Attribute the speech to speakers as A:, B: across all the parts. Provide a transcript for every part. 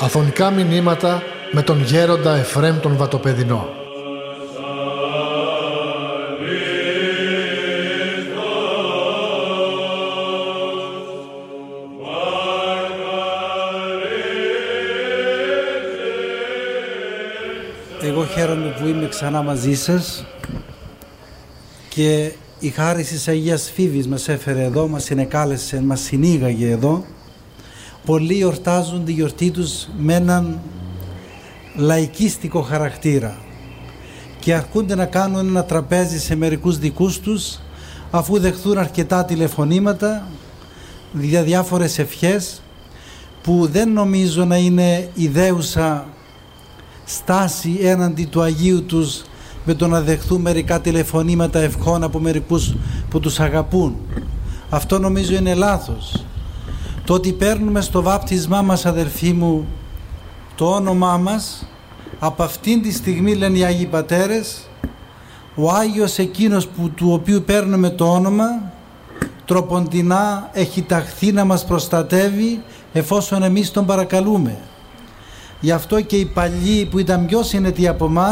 A: Αφωνικά μηνύματα με τον γέροντα Εφρέμ τον Βατοπεδινό.
B: Εγώ χαίρομαι που είμαι ξανά μαζί σας και η χάρη της Αγίας Φίβης μας έφερε εδώ, μας συνεκάλεσε, μας συνήγαγε εδώ. Πολλοί εορτάζουν τη γιορτή τους με έναν λαϊκίστικο χαρακτήρα και αρκούνται να κάνουν ένα τραπέζι σε μερικούς δικούς τους αφού δεχθούν αρκετά τηλεφωνήματα για διάφορες ευχές που δεν νομίζω να είναι ιδέουσα στάση έναντι του Αγίου τους με το να δεχθούν μερικά τηλεφωνήματα ευχών από μερικούς που τους αγαπούν. Αυτό νομίζω είναι λάθος. Το ότι παίρνουμε στο βάπτισμά μας αδερφοί μου το όνομά μας από αυτήν τη στιγμή λένε οι Άγιοι Πατέρες ο Άγιος εκείνος που, του οποίου παίρνουμε το όνομα τροποντινά έχει ταχθεί να μας προστατεύει εφόσον εμείς τον παρακαλούμε. Γι' αυτό και οι παλιοί που ήταν πιο συνετοί από εμά,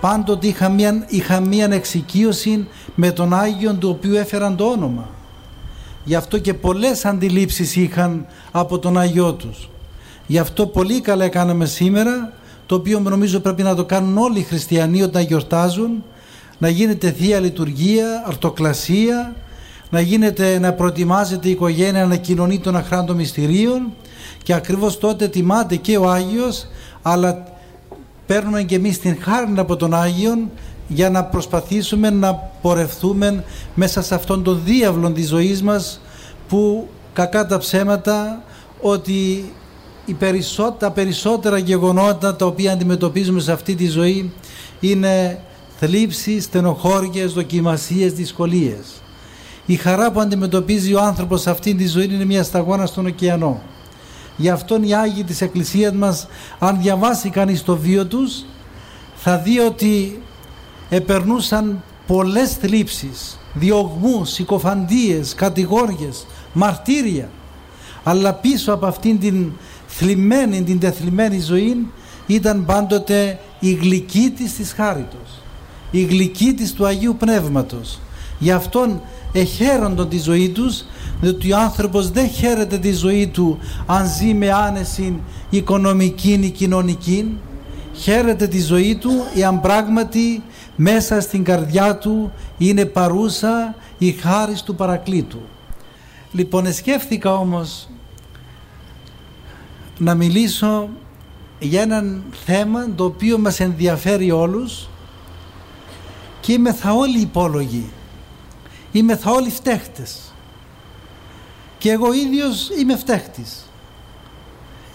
B: πάντοτε είχαν μια, είχα μια εξοικείωση με τον Άγιον του οποίου έφεραν το όνομα. Γι' αυτό και πολλές αντιλήψεις είχαν από τον Άγιό τους. Γι' αυτό πολύ καλά κάναμε σήμερα, το οποίο νομίζω πρέπει να το κάνουν όλοι οι χριστιανοί όταν γιορτάζουν, να γίνεται Θεία Λειτουργία, Αρτοκλασία, να, γίνεται, να προετοιμάζεται η οικογένεια να κοινωνεί των αχράντων μυστηρίων και ακριβώς τότε τιμάται και ο Άγιος αλλά παίρνουμε και εμείς την χάρη από τον Άγιον για να προσπαθήσουμε να πορευθούμε μέσα σε αυτόν τον διάβλο της ζωής μας που κακά τα ψέματα ότι οι περισσότερα, τα περισσότερα γεγονότα τα οποία αντιμετωπίζουμε σε αυτή τη ζωή είναι θλίψεις, στενοχώριες, δοκιμασίες, δυσκολίες. Η χαρά που αντιμετωπίζει ο άνθρωπος σε αυτή τη ζωή είναι μια σταγόνα στον ωκεανό. Γι' αυτόν οι Άγιοι της Εκκλησίας μας αν διαβάσει κανείς το βίο τους θα δει ότι επερνούσαν πολλές θλίψεις, διωγμούς, συκοφαντίες, κατηγόριες, μαρτύρια. Αλλά πίσω από αυτήν την θλιμμένη, την τεθλιμμένη ζωή ήταν πάντοτε η γλυκή της της χάριτος η γλυκή της του Αγίου Πνεύματος. Γι' αυτόν εχαίροντον τη ζωή τους διότι ο άνθρωπος δεν χαίρεται τη ζωή του αν ζει με άνεση οικονομική ή κοινωνική χαίρεται τη ζωή του εάν πράγματι μέσα στην καρδιά του είναι παρούσα η χάρη του παρακλήτου. Λοιπόν, σκέφτηκα όμως να μιλήσω για έναν θέμα το οποίο μας ενδιαφέρει όλους και είμαι θα όλοι υπόλογοι. Είμαι θα όλοι φταίχτες και εγώ ίδιος είμαι φταίχτης.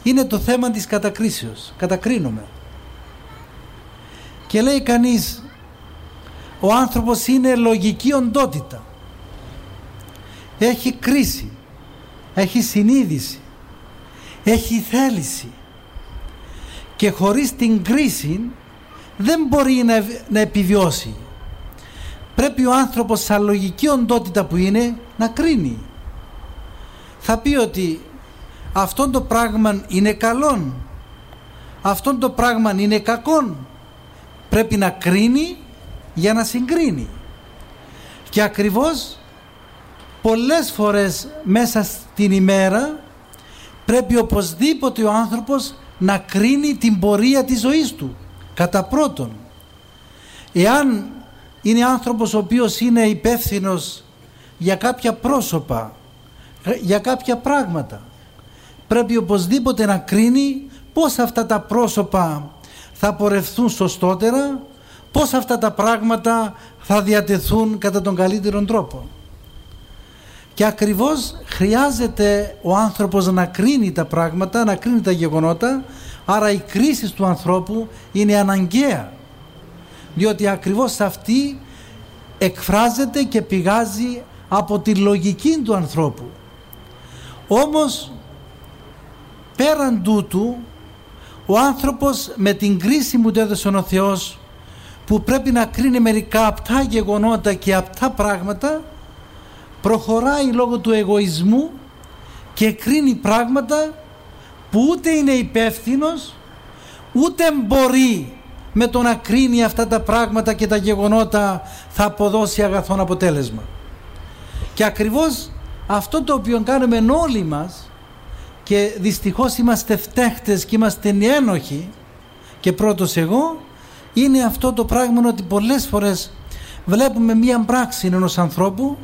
B: Είναι το θέμα της κατακρίσεως. Κατακρίνομαι. Και λέει κανείς ο άνθρωπος είναι λογική οντότητα. Έχει κρίση. Έχει συνείδηση. Έχει θέληση. Και χωρίς την κρίση δεν μπορεί να, να επιβιώσει. Πρέπει ο άνθρωπος σαν λογική οντότητα που είναι να κρίνει. Θα πει ότι αυτό το πράγμα είναι καλόν αυτό το πράγμα είναι κακόν. Πρέπει να κρίνει για να συγκρίνει. Και ακριβώς πολλές φορές μέσα στην ημέρα πρέπει οπωσδήποτε ο άνθρωπος να κρίνει την πορεία της ζωής του κατά πρώτον. Εάν είναι άνθρωπος ο οποίος είναι υπεύθυνος για κάποια πρόσωπα για κάποια πράγματα. Πρέπει οπωσδήποτε να κρίνει πώς αυτά τα πρόσωπα θα πορευθούν σωστότερα, πώς αυτά τα πράγματα θα διατεθούν κατά τον καλύτερο τρόπο. Και ακριβώς χρειάζεται ο άνθρωπος να κρίνει τα πράγματα, να κρίνει τα γεγονότα, άρα η κρίση του ανθρώπου είναι αναγκαία. Διότι ακριβώς αυτή εκφράζεται και πηγάζει από τη λογική του ανθρώπου. Όμως πέραν τούτου ο άνθρωπος με την κρίση που του έδωσε ο Θεός που πρέπει να κρίνει μερικά απτά γεγονότα και απτά πράγματα προχωράει λόγω του εγωισμού και κρίνει πράγματα που ούτε είναι υπεύθυνος, ούτε μπορεί με το να κρίνει αυτά τα πράγματα και τα γεγονότα θα αποδώσει αγαθόν αποτέλεσμα. Και ακριβώς αυτό το οποίο κάνουμε όλοι μας και δυστυχώς είμαστε φταίχτες και είμαστε ένοχοι και πρώτος εγώ είναι αυτό το πράγμα ότι πολλές φορές βλέπουμε μία πράξη ενός ανθρώπου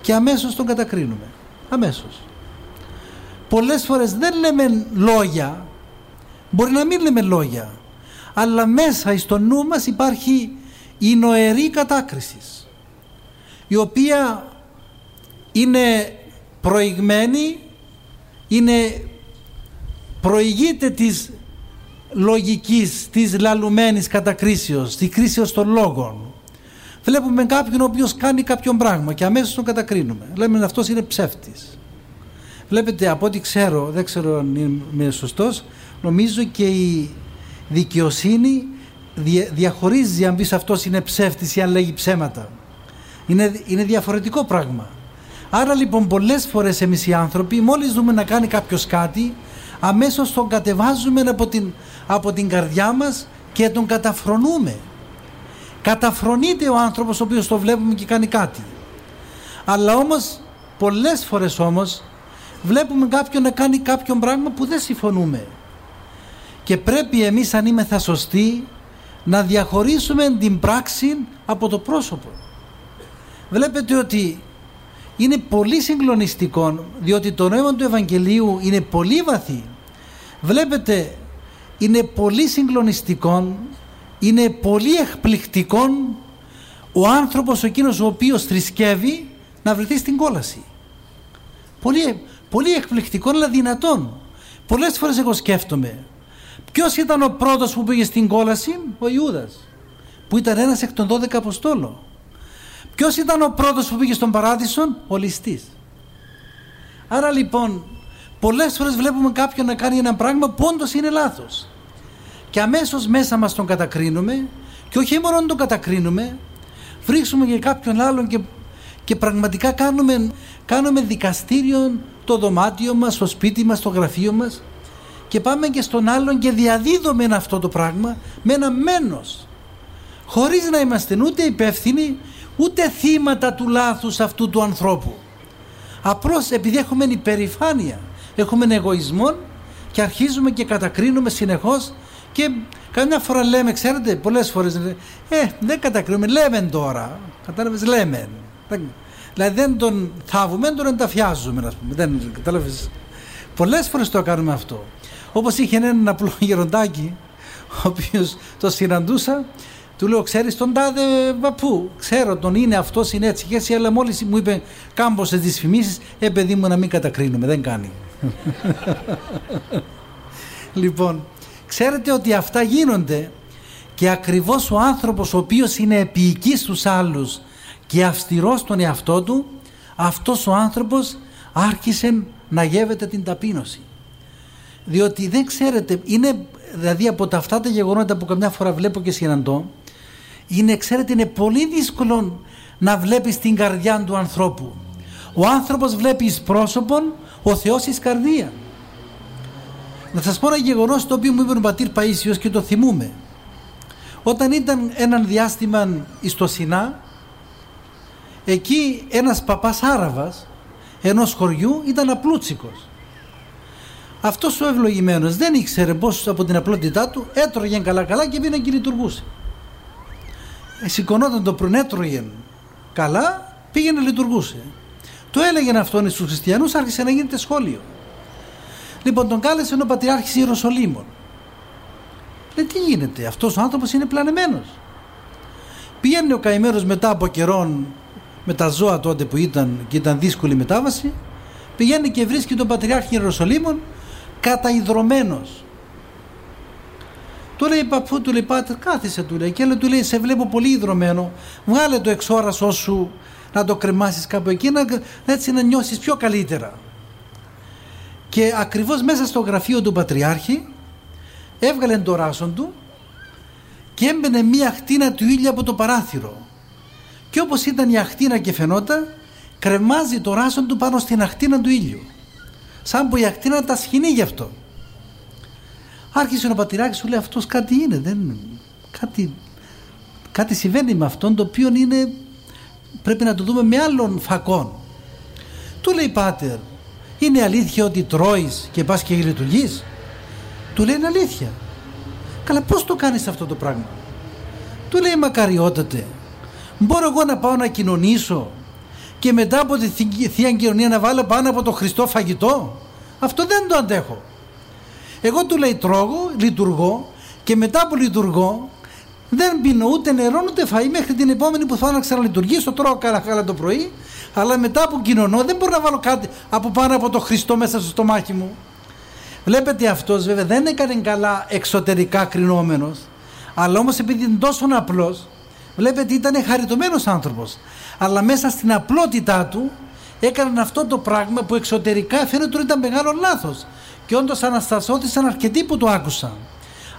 B: και αμέσως τον κατακρίνουμε. Αμέσως. Πολλές φορές δεν λέμε λόγια, μπορεί να μην λέμε λόγια, αλλά μέσα στο νου μας υπάρχει η νοερή κατάκρισης, η οποία είναι προηγμένη, είναι προηγείται της λογικής, της λαλουμένης κατακρίσεως, της κρίσεως των λόγων. Βλέπουμε κάποιον ο οποίος κάνει κάποιον πράγμα και αμέσως τον κατακρίνουμε. Λέμε αυτός είναι ψεύτης. Βλέπετε από ό,τι ξέρω, δεν ξέρω αν είμαι σωστός, νομίζω και η δικαιοσύνη διαχωρίζει αν πεις αυτός είναι ψεύτης ή αν λέγει ψέματα. Είναι, είναι διαφορετικό πράγμα. Άρα λοιπόν πολλές φορές εμείς οι άνθρωποι μόλις δούμε να κάνει κάποιος κάτι αμέσως τον κατεβάζουμε από την, από την καρδιά μας και τον καταφρονούμε. Καταφρονείται ο άνθρωπος ο οποίος το βλέπουμε και κάνει κάτι. Αλλά όμως πολλές φορές όμως βλέπουμε κάποιον να κάνει κάποιον πράγμα που δεν συμφωνούμε. Και πρέπει εμείς αν είμαι θα σωστοί να διαχωρίσουμε την πράξη από το πρόσωπο. Βλέπετε ότι είναι πολύ συγκλονιστικό διότι το νόημα του Ευαγγελίου είναι πολύ βαθύ. Βλέπετε είναι πολύ συγκλονιστικό, είναι πολύ εκπληκτικό ο άνθρωπος εκείνος ο οποίος θρησκεύει να βρεθεί στην κόλαση. Πολύ, πολύ εκπληκτικό αλλά δυνατόν. Πολλές φορές εγώ σκέφτομαι ποιος ήταν ο πρώτος που πήγε στην κόλαση, ο Ιούδας που ήταν ένας εκ των 12 Αποστόλων. Ποιος ήταν ο πρώτος που πήγε στον παράδεισο, ο ληστής. Άρα λοιπόν πολλές φορές βλέπουμε κάποιον να κάνει ένα πράγμα που όντως είναι λάθος. Και αμέσως μέσα μας τον κατακρίνουμε και όχι μόνο τον κατακρίνουμε, βρίσκουμε και κάποιον άλλον και, και πραγματικά κάνουμε, κάνουμε δικαστήριο το δωμάτιο μας, το σπίτι μας, το γραφείο μας και πάμε και στον άλλον και διαδίδουμε αυτό το πράγμα με ένα μένος χωρίς να είμαστε ούτε υπεύθυνοι ούτε θύματα του λάθους αυτού του ανθρώπου. Απλώς επειδή έχουμε υπερηφάνεια, έχουμε εγωισμό και αρχίζουμε και κατακρίνουμε συνεχώς και καμιά φορά λέμε, ξέρετε, πολλές φορές, ε, δεν κατακρίνουμε, λέμε τώρα, κατάλαβες, λέμε. Δηλαδή δεν τον θάβουμε, τον ενταφιάζουμε, ας πούμε, δεν, κατάλαβες. Πολλές φορές το κάνουμε αυτό. Όπως είχε έναν απλό γεροντάκι, ο οποίος το συναντούσα του λέω, ξέρεις τον τάδε παππού. Ξέρω τον είναι αυτός, είναι έτσι και έτσι, αλλά μόλις μου είπε κάμποσες δυσφημίσει, ε, παιδί μου να μην κατακρίνουμε. Δεν κάνει. λοιπόν, ξέρετε ότι αυτά γίνονται και ακριβώς ο άνθρωπος ο οποίος είναι επίοικης στους άλλους και αυστηρός στον εαυτό του αυτός ο άνθρωπος άρχισε να γεύεται την ταπείνωση διότι δεν ξέρετε είναι δηλαδή από τα αυτά τα γεγονότα που καμιά φορά βλέπω και συναντώ είναι, ξέρετε, είναι πολύ δύσκολο να βλέπεις την καρδιά του ανθρώπου. Ο άνθρωπος βλέπει εις πρόσωπον, ο Θεός εις καρδία. Να σας πω ένα γεγονός το οποίο μου είπε ο πατήρ Παΐσιος και το θυμούμε. Όταν ήταν έναν διάστημα στο Σινά, εκεί ένας παπάς Άραβας ενός χωριού ήταν απλούτσικος. Αυτός ο ευλογημένος δεν ήξερε πως από την απλότητά του έτρωγε καλά καλά και πήγαινε και λειτουργούσε. Ε, σηκωνόταν το πρωινέτρωγε καλά, πήγαινε λειτουργούσε. Το έλεγε αυτόν στους χριστιανούς, άρχισε να γίνεται σχόλιο. Λοιπόν, τον κάλεσε ο Πατριάρχης Ιεροσολύμων. Λέει, τι γίνεται, αυτός ο άνθρωπος είναι πλανεμένος. Πήγαινε ο καημένος μετά από καιρόν με τα ζώα τότε που ήταν και ήταν δύσκολη μετάβαση, πηγαίνει και βρίσκει τον Πατριάρχη Ιεροσολύμων καταϊδρωμένος του λέει παππού, του λέει πάτερ, κάθισε του λέει. Και λέει, του λέει, σε βλέπω πολύ ιδρωμένο. Βγάλε το εξόρασό σου να το κρεμάσεις κάπου εκεί, να, έτσι να νιώσεις πιο καλύτερα. Και ακριβώς μέσα στο γραφείο του Πατριάρχη έβγαλε το ράσον του και έμπαινε μία χτίνα του ήλια από το παράθυρο. Και όπως ήταν η αχτίνα και φαινόταν, κρεμάζει το ράσον του πάνω στην ακτίνα του ήλιου. Σαν που η ακτίνα τα σχοινεί γι' αυτό. Άρχισε ο πατηράκης σου λέει αυτός κάτι είναι, δεν, κάτι, κάτι συμβαίνει με αυτόν το οποίο είναι, πρέπει να το δούμε με άλλων φακών. Του λέει πάτερ, είναι αλήθεια ότι τρώεις και πας και λειτουργείς; Του λέει είναι αλήθεια. Καλά πώς το κάνεις αυτό το πράγμα; Του λέει μακαριότατε. Μπορώ εγώ να πάω να κοινωνήσω και μετά από τη Θεία Κοινωνία να βάλω πάνω από το Χριστό φαγητό; Αυτό δεν το αντέχω. Εγώ του λέει τρώγω, λειτουργώ και μετά που λειτουργώ δεν πίνω ούτε νερό ούτε φαΐ μέχρι την επόμενη που θα να ξαναλειτουργήσω. Τρώω καλά καλά το πρωί, αλλά μετά που κοινωνώ δεν μπορώ να βάλω κάτι από πάνω από το Χριστό μέσα στο στομάχι μου. Βλέπετε αυτός βέβαια δεν έκανε καλά εξωτερικά κρινόμενος, αλλά όμως επειδή είναι τόσο απλός, βλέπετε ήταν χαριτωμένος άνθρωπος. Αλλά μέσα στην απλότητά του έκαναν αυτό το πράγμα που εξωτερικά φαίνεται ότι ήταν μεγάλο λάθος. Και όντως αναστασώθησαν αρκετοί που το άκουσαν.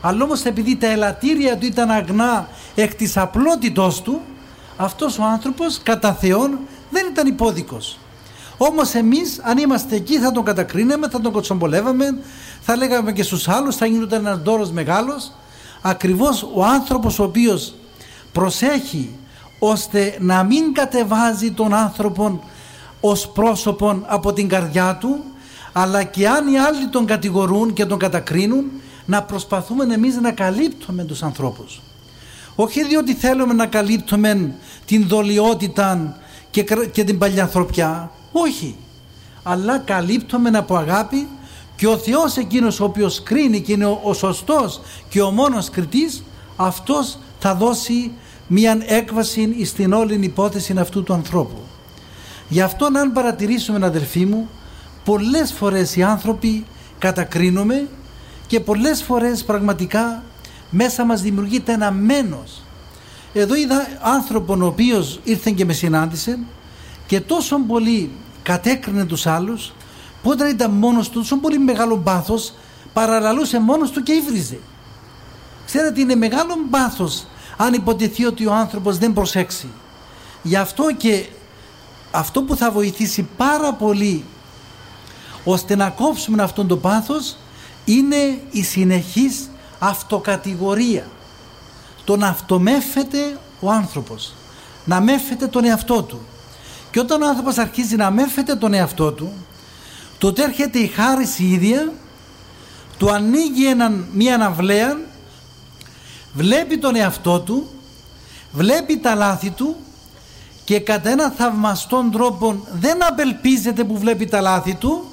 B: Αλλά όμως επειδή τα ελαττήρια του ήταν αγνά εκ της απλότητός του, αυτός ο άνθρωπος κατά Θεόν δεν ήταν υπόδικος. Όμως εμείς αν είμαστε εκεί θα τον κατακρίναμε, θα τον κοτσομπολεύαμε, θα λέγαμε και στους άλλους, θα γινόταν ένας δώρος μεγάλος. Ακριβώς ο άνθρωπος ο οποίος προσέχει ώστε να μην κατεβάζει τον άνθρωπο ως πρόσωπον από την καρδιά του αλλά και αν οι άλλοι τον κατηγορούν και τον κατακρίνουν να προσπαθούμε εμείς να καλύπτουμε τους ανθρώπους. Όχι διότι θέλουμε να καλύπτουμε την δολιότητα και, και την παλιανθρωπιά όχι. Αλλά καλύπτουμε από αγάπη και ο Θεός εκείνος ο οποίος κρίνει και είναι ο σωστός και ο μόνος κριτής αυτός θα δώσει μια έκβαση στην όλη υπόθεση αυτού του ανθρώπου. Γι' αυτό αν παρατηρήσουμε αδελφοί μου πολλές φορές οι άνθρωποι κατακρίνουμε και πολλές φορές πραγματικά μέσα μας δημιουργείται ένα μένος. Εδώ είδα άνθρωπον ο οποίος ήρθε και με συνάντησε και τόσο πολύ κατέκρινε τους άλλους που όταν ήταν μόνος του τόσο πολύ μεγάλο πάθος παραλαλούσε μόνος του και υβριζε. Ξέρετε είναι μεγάλο πάθος αν υποτεθεί ότι ο άνθρωπος δεν προσέξει. Γι' αυτό και αυτό που θα βοηθήσει πάρα πολύ ώστε να κόψουμε αυτόν το πάθος είναι η συνεχής αυτοκατηγορία. Το να αυτομέφεται ο άνθρωπος. Να μέφεται τον εαυτό του. Και όταν ο άνθρωπος αρχίζει να μέφεται τον εαυτό του τότε έρχεται η χάρη η ίδια του ανοίγει έναν, μία αναβλέα βλέπει τον εαυτό του, βλέπει τα λάθη του και κατά έναν θαυμαστόν τρόπο δεν απελπίζεται που βλέπει τα λάθη του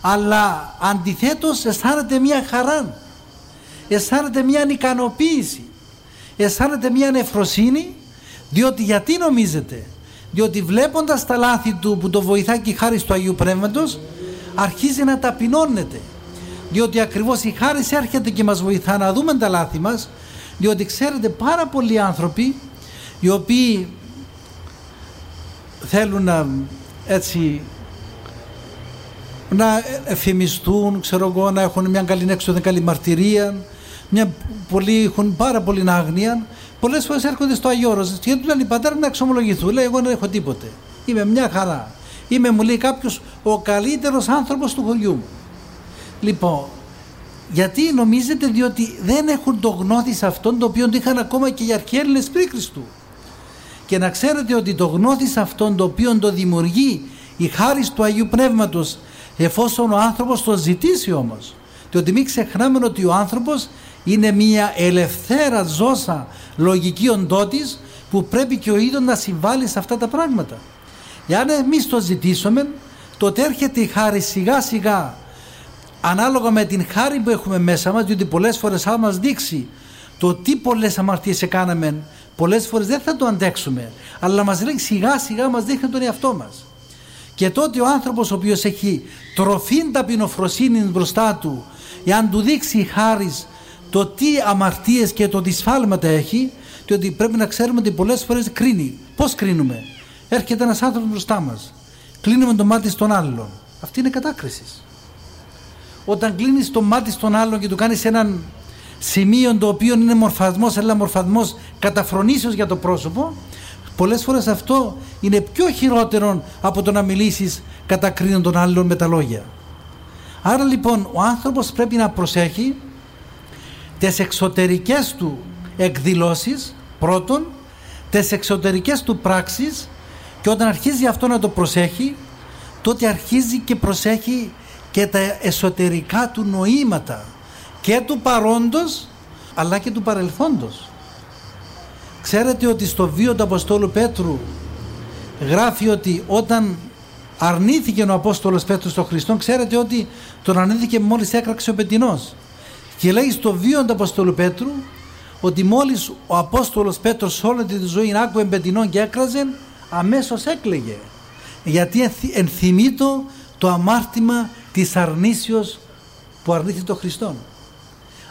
B: αλλά αντιθέτως αισθάνεται μια χαρά αισθάνεται μια ικανοποίηση αισθάνεται μια νεφροσύνη διότι γιατί νομίζετε; Διότι βλέποντας τα λάθη του που το βοηθάει και η χάρη του Αγίου Πνεύματος αρχίζει να ταπεινώνεται. Διότι ακριβώς η χάρη έρχεται και μας βοηθά να δούμε τα λάθη μας διότι ξέρετε πάρα πολλοί άνθρωποι οι οποίοι θέλουν να έτσι να εφημιστούν, ξέρω εγώ, να έχουν μια καλή έξοδο, καλή μαρτυρία, μια, πολλοί έχουν πάρα πολύ άγνοια. Πολλές φορές έρχονται στο Αγιώρο και του λένε πατέρα να εξομολογηθούν. Λέει: Εγώ δεν έχω τίποτε. Είμαι μια χαρά. Είμαι, μου λέει κάποιος, ο καλύτερος άνθρωπος του χωριού μου. Λοιπόν, γιατί νομίζετε διότι δεν έχουν το γνώθι σε αυτόν το οποίο το είχαν ακόμα και οι αρχαίοι πριν Χριστού. Και να ξέρετε ότι το γνώθι σε αυτόν το οποίο το δημιουργεί η χάρη του Αγίου Πνεύματος εφόσον ο άνθρωπος το ζητήσει όμως. Διότι μην ξεχνάμε ότι ο άνθρωπος είναι μια ελευθέρα ζώσα λογική οντότης που πρέπει και ο ίδιος να συμβάλλει σε αυτά τα πράγματα. Εάν εμείς το ζητήσουμε τότε έρχεται η χάρη σιγά σιγά ανάλογα με την χάρη που έχουμε μέσα μας διότι πολλές φορές θα μας δείξει το τι πολλές αμαρτίες έκαναμε πολλές φορές δεν θα το αντέξουμε αλλά μας λέει σιγά σιγά μας δείχνει τον εαυτό μας. Και τότε ο άνθρωπος ο οποίος έχει τροφήν ταπεινοφροσύνη μπροστά του εάν του δείξει η χάρις το τι αμαρτίες και το τι σφάλματα έχει διότι πρέπει να ξέρουμε ότι πολλές φορές κρίνει. Πώς κρίνουμε; Έρχεται ένας άνθρωπος μπροστά μας. Κλείνουμε το μάτι στον άλλον. Αυτή είναι κατάκριση όταν κλείνεις το μάτι στον άλλον και του κάνεις έναν σημείο το οποίο είναι μορφασμός, αλλά μορφασμός καταφρονήσεως για το πρόσωπο, πολλές φορές αυτό είναι πιο χειρότερο από το να μιλήσεις κατακρίνον των άλλων με τα λόγια. Άρα λοιπόν ο άνθρωπος πρέπει να προσέχει τις εξωτερικές του εκδηλώσεις πρώτον, τις εξωτερικές του πράξεις και όταν αρχίζει αυτό να το προσέχει τότε αρχίζει και προσέχει και τα εσωτερικά του νοήματα και του παρόντος αλλά και του παρελθόντος. Ξέρετε ότι στο βίο του Αποστόλου Πέτρου γράφει ότι όταν αρνήθηκε ο Απόστολος Πέτρος στον Χριστό ξέρετε ότι τον αρνήθηκε μόλις έκραξε ο Πετινός και λέει στο βίο του Αποστόλου Πέτρου ότι μόλις ο Απόστολος Πέτρος όλη τη ζωή άκουε Πετινόν και έκραζε αμέσως έκλαιγε γιατί ενθυμείτο το αμάρτημα της αρνήσεως που αρνήθηκε τον Χριστό.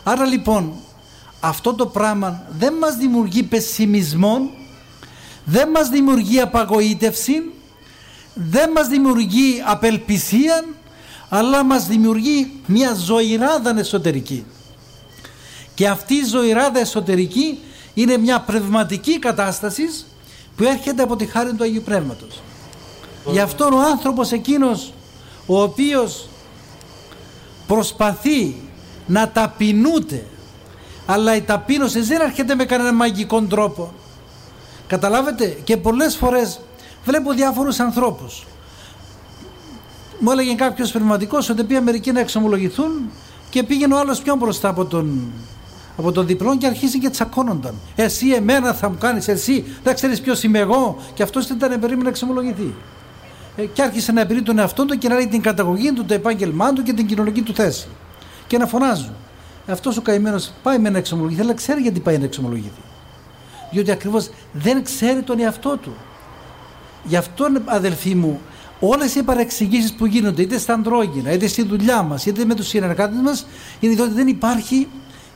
B: Άρα λοιπόν αυτό το πράγμα δεν μας δημιουργεί πεσημισμό, δεν μας δημιουργεί απαγοήτευση, δεν μας δημιουργεί απελπισία, αλλά μας δημιουργεί μια ζωηράδα εσωτερική. Και αυτή η ζωηράδα εσωτερική είναι μια πνευματική κατάσταση που έρχεται από τη χάρη του Αγίου Πνεύματος. Γι' αυτό ο άνθρωπος εκείνος ο οποίος προσπαθεί να ταπεινούται αλλά η ταπείνωση δεν έρχεται με κανένα μαγικό τρόπο. Καταλάβετε; Και πολλές φορές βλέπω διάφορους ανθρώπους. Μου έλεγε κάποιος πνευματικός ότι πήγαν μερικοί να εξομολογηθούν και πήγαινε ο άλλος πιο μπροστά από τον, από τον διπλό και αρχίζει και τσακώνονταν. Εσύ εμένα θα μου κάνεις εσύ, δεν ξέρεις ποιος είμαι εγώ και αυτός δεν ήταν περίμενο να εξομολογηθεί. Ε, και άρχισε να επηρεί τον εαυτό του και να λέει την καταγωγή του, το επάγγελμά του και την κοινωνική του θέση. Και να φωνάζουν. Αυτός ο καημένος πάει με να εξομολογηθεί, αλλά ξέρει γιατί πάει να εξομολογηθεί. Διότι ακριβώς δεν ξέρει τον εαυτό του. Γι' αυτό, αδελφοί μου, όλες οι παρεξηγήσεις που γίνονται, είτε στα αντρόγυνα, είτε στη δουλειά μας, είτε με τους συνεργάτες μας, είναι διότι δεν υπάρχει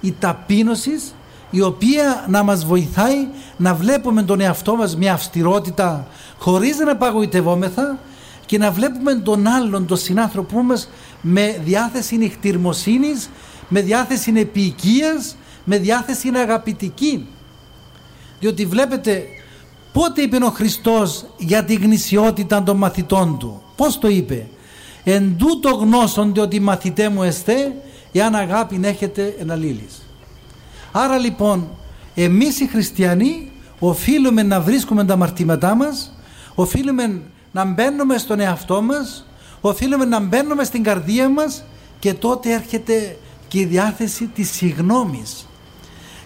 B: η ταπείνωση η οποία να μας βοηθάει να βλέπουμε τον εαυτό μας μια αυστηρότητα χωρίς να παγωιτευόμεθα και να βλέπουμε τον άλλον, τον συνάνθρωπό μας με διάθεση νυχτηρμοσύνης, με διάθεση επίοικίας, με διάθεση αγαπητική. Διότι βλέπετε πότε είπε ο Χριστός για τη γνησιότητα των μαθητών του. Πώς το είπε; Εν τούτο γνώσονται ότι μαθητέ μου εστέ εάν αγάπη έχετε εναλλήλεις. Άρα λοιπόν εμείς οι χριστιανοί οφείλουμε να βρίσκουμε τα αμαρτήματά μας, οφείλουμε να μπαίνουμε στον εαυτό μας, οφείλουμε να μπαίνουμε στην καρδία μας και τότε έρχεται και η διάθεση της συγνώμης.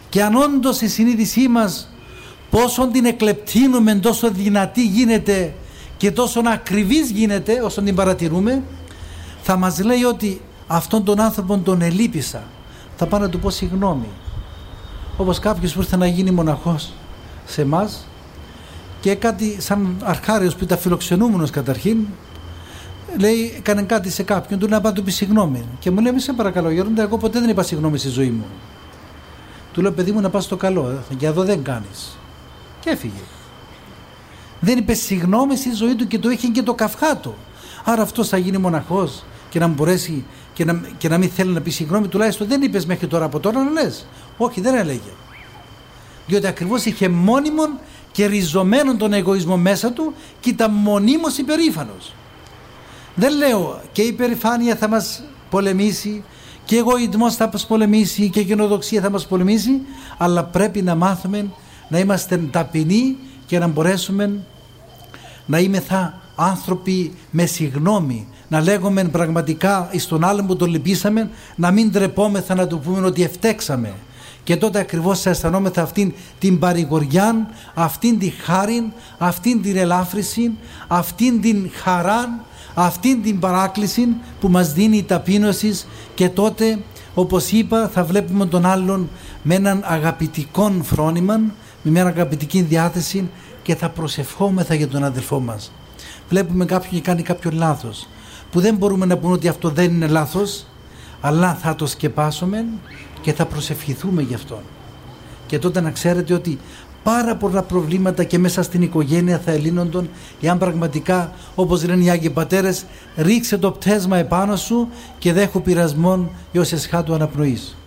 B: Και αν όντως η συνείδησή μας πόσο την εκλεπτύνουμε τόσο δυνατή γίνεται και τόσο ακριβής γίνεται όσο την παρατηρούμε θα μας λέει ότι αυτόν τον άνθρωπο τον ελείπησα θα πάω να του πω συγγνώμη όπως κάποιος που ήρθε να γίνει μοναχός σε εμά και κάτι σαν αρχάριος που ήταν φιλοξενούμενος καταρχήν λέει, έκανε κάτι σε κάποιον, του λέει να πάει του πεις συγγνώμη. Και μου λέει, μη σε παρακαλώ, Γέροντα, εγώ ποτέ δεν είπα συγγνώμη στη ζωή μου. Του λέω, παιδί μου, να πας στο καλό, ε, για εδώ δεν κάνεις. Και έφυγε. Δεν είπε συγγνώμη στη ζωή του και το είχε και το καυχάτο. Άρα αυτός θα γίνει μοναχός και να μπορέσει και να, και να μην θέλει να πει συγγνώμη, τουλάχιστον δεν είπες μέχρι τώρα από τώρα να λες. Όχι, δεν έλεγε. Διότι ακριβώς είχε μόνιμον και ριζωμένον τον εγωισμό μέσα του και ήταν μονίμως υπερήφανος. Δεν λέω και η υπερηφάνεια θα μας πολεμήσει και ο εγωισμός θα μας πολεμήσει και η γενοδοξία θα μας πολεμήσει αλλά πρέπει να μάθουμε να είμαστε ταπεινοί και να μπορέσουμε να είμεθα άνθρωποι με συγνώμη να λέγουμε πραγματικά εις τον άλλον που τον λυπήσαμε να μην τρεπόμεθα να του πούμε ότι ευτέξαμε και τότε ακριβώς θα αισθανόμεθα αυτήν την παρηγοριά, αυτήν τη χάρη, αυτήν την ελάφρυση, αυτήν την χαρά αυτήν την παράκληση που μας δίνει η ταπείνωσης και τότε όπως είπα θα βλέπουμε τον άλλον με έναν αγαπητικό φρόνημα, με μια αγαπητική διάθεση και θα προσευχόμεθα για τον αδελφό μας. Βλέπουμε κάποιον και κάνει κάποιο λάθος που δεν μπορούμε να πούμε ότι αυτό δεν είναι λάθος αλλά θα το σκεπάσουμε και θα προσευχηθούμε γι' αυτό. Και τότε να ξέρετε ότι πάρα πολλά προβλήματα και μέσα στην οικογένεια θα ελύνονταν εάν πραγματικά όπως λένε οι Άγιοι Πατέρες ρίξε το πτέσμα επάνω σου και δέχω πειρασμόν έως εσχάτου αναπνοής.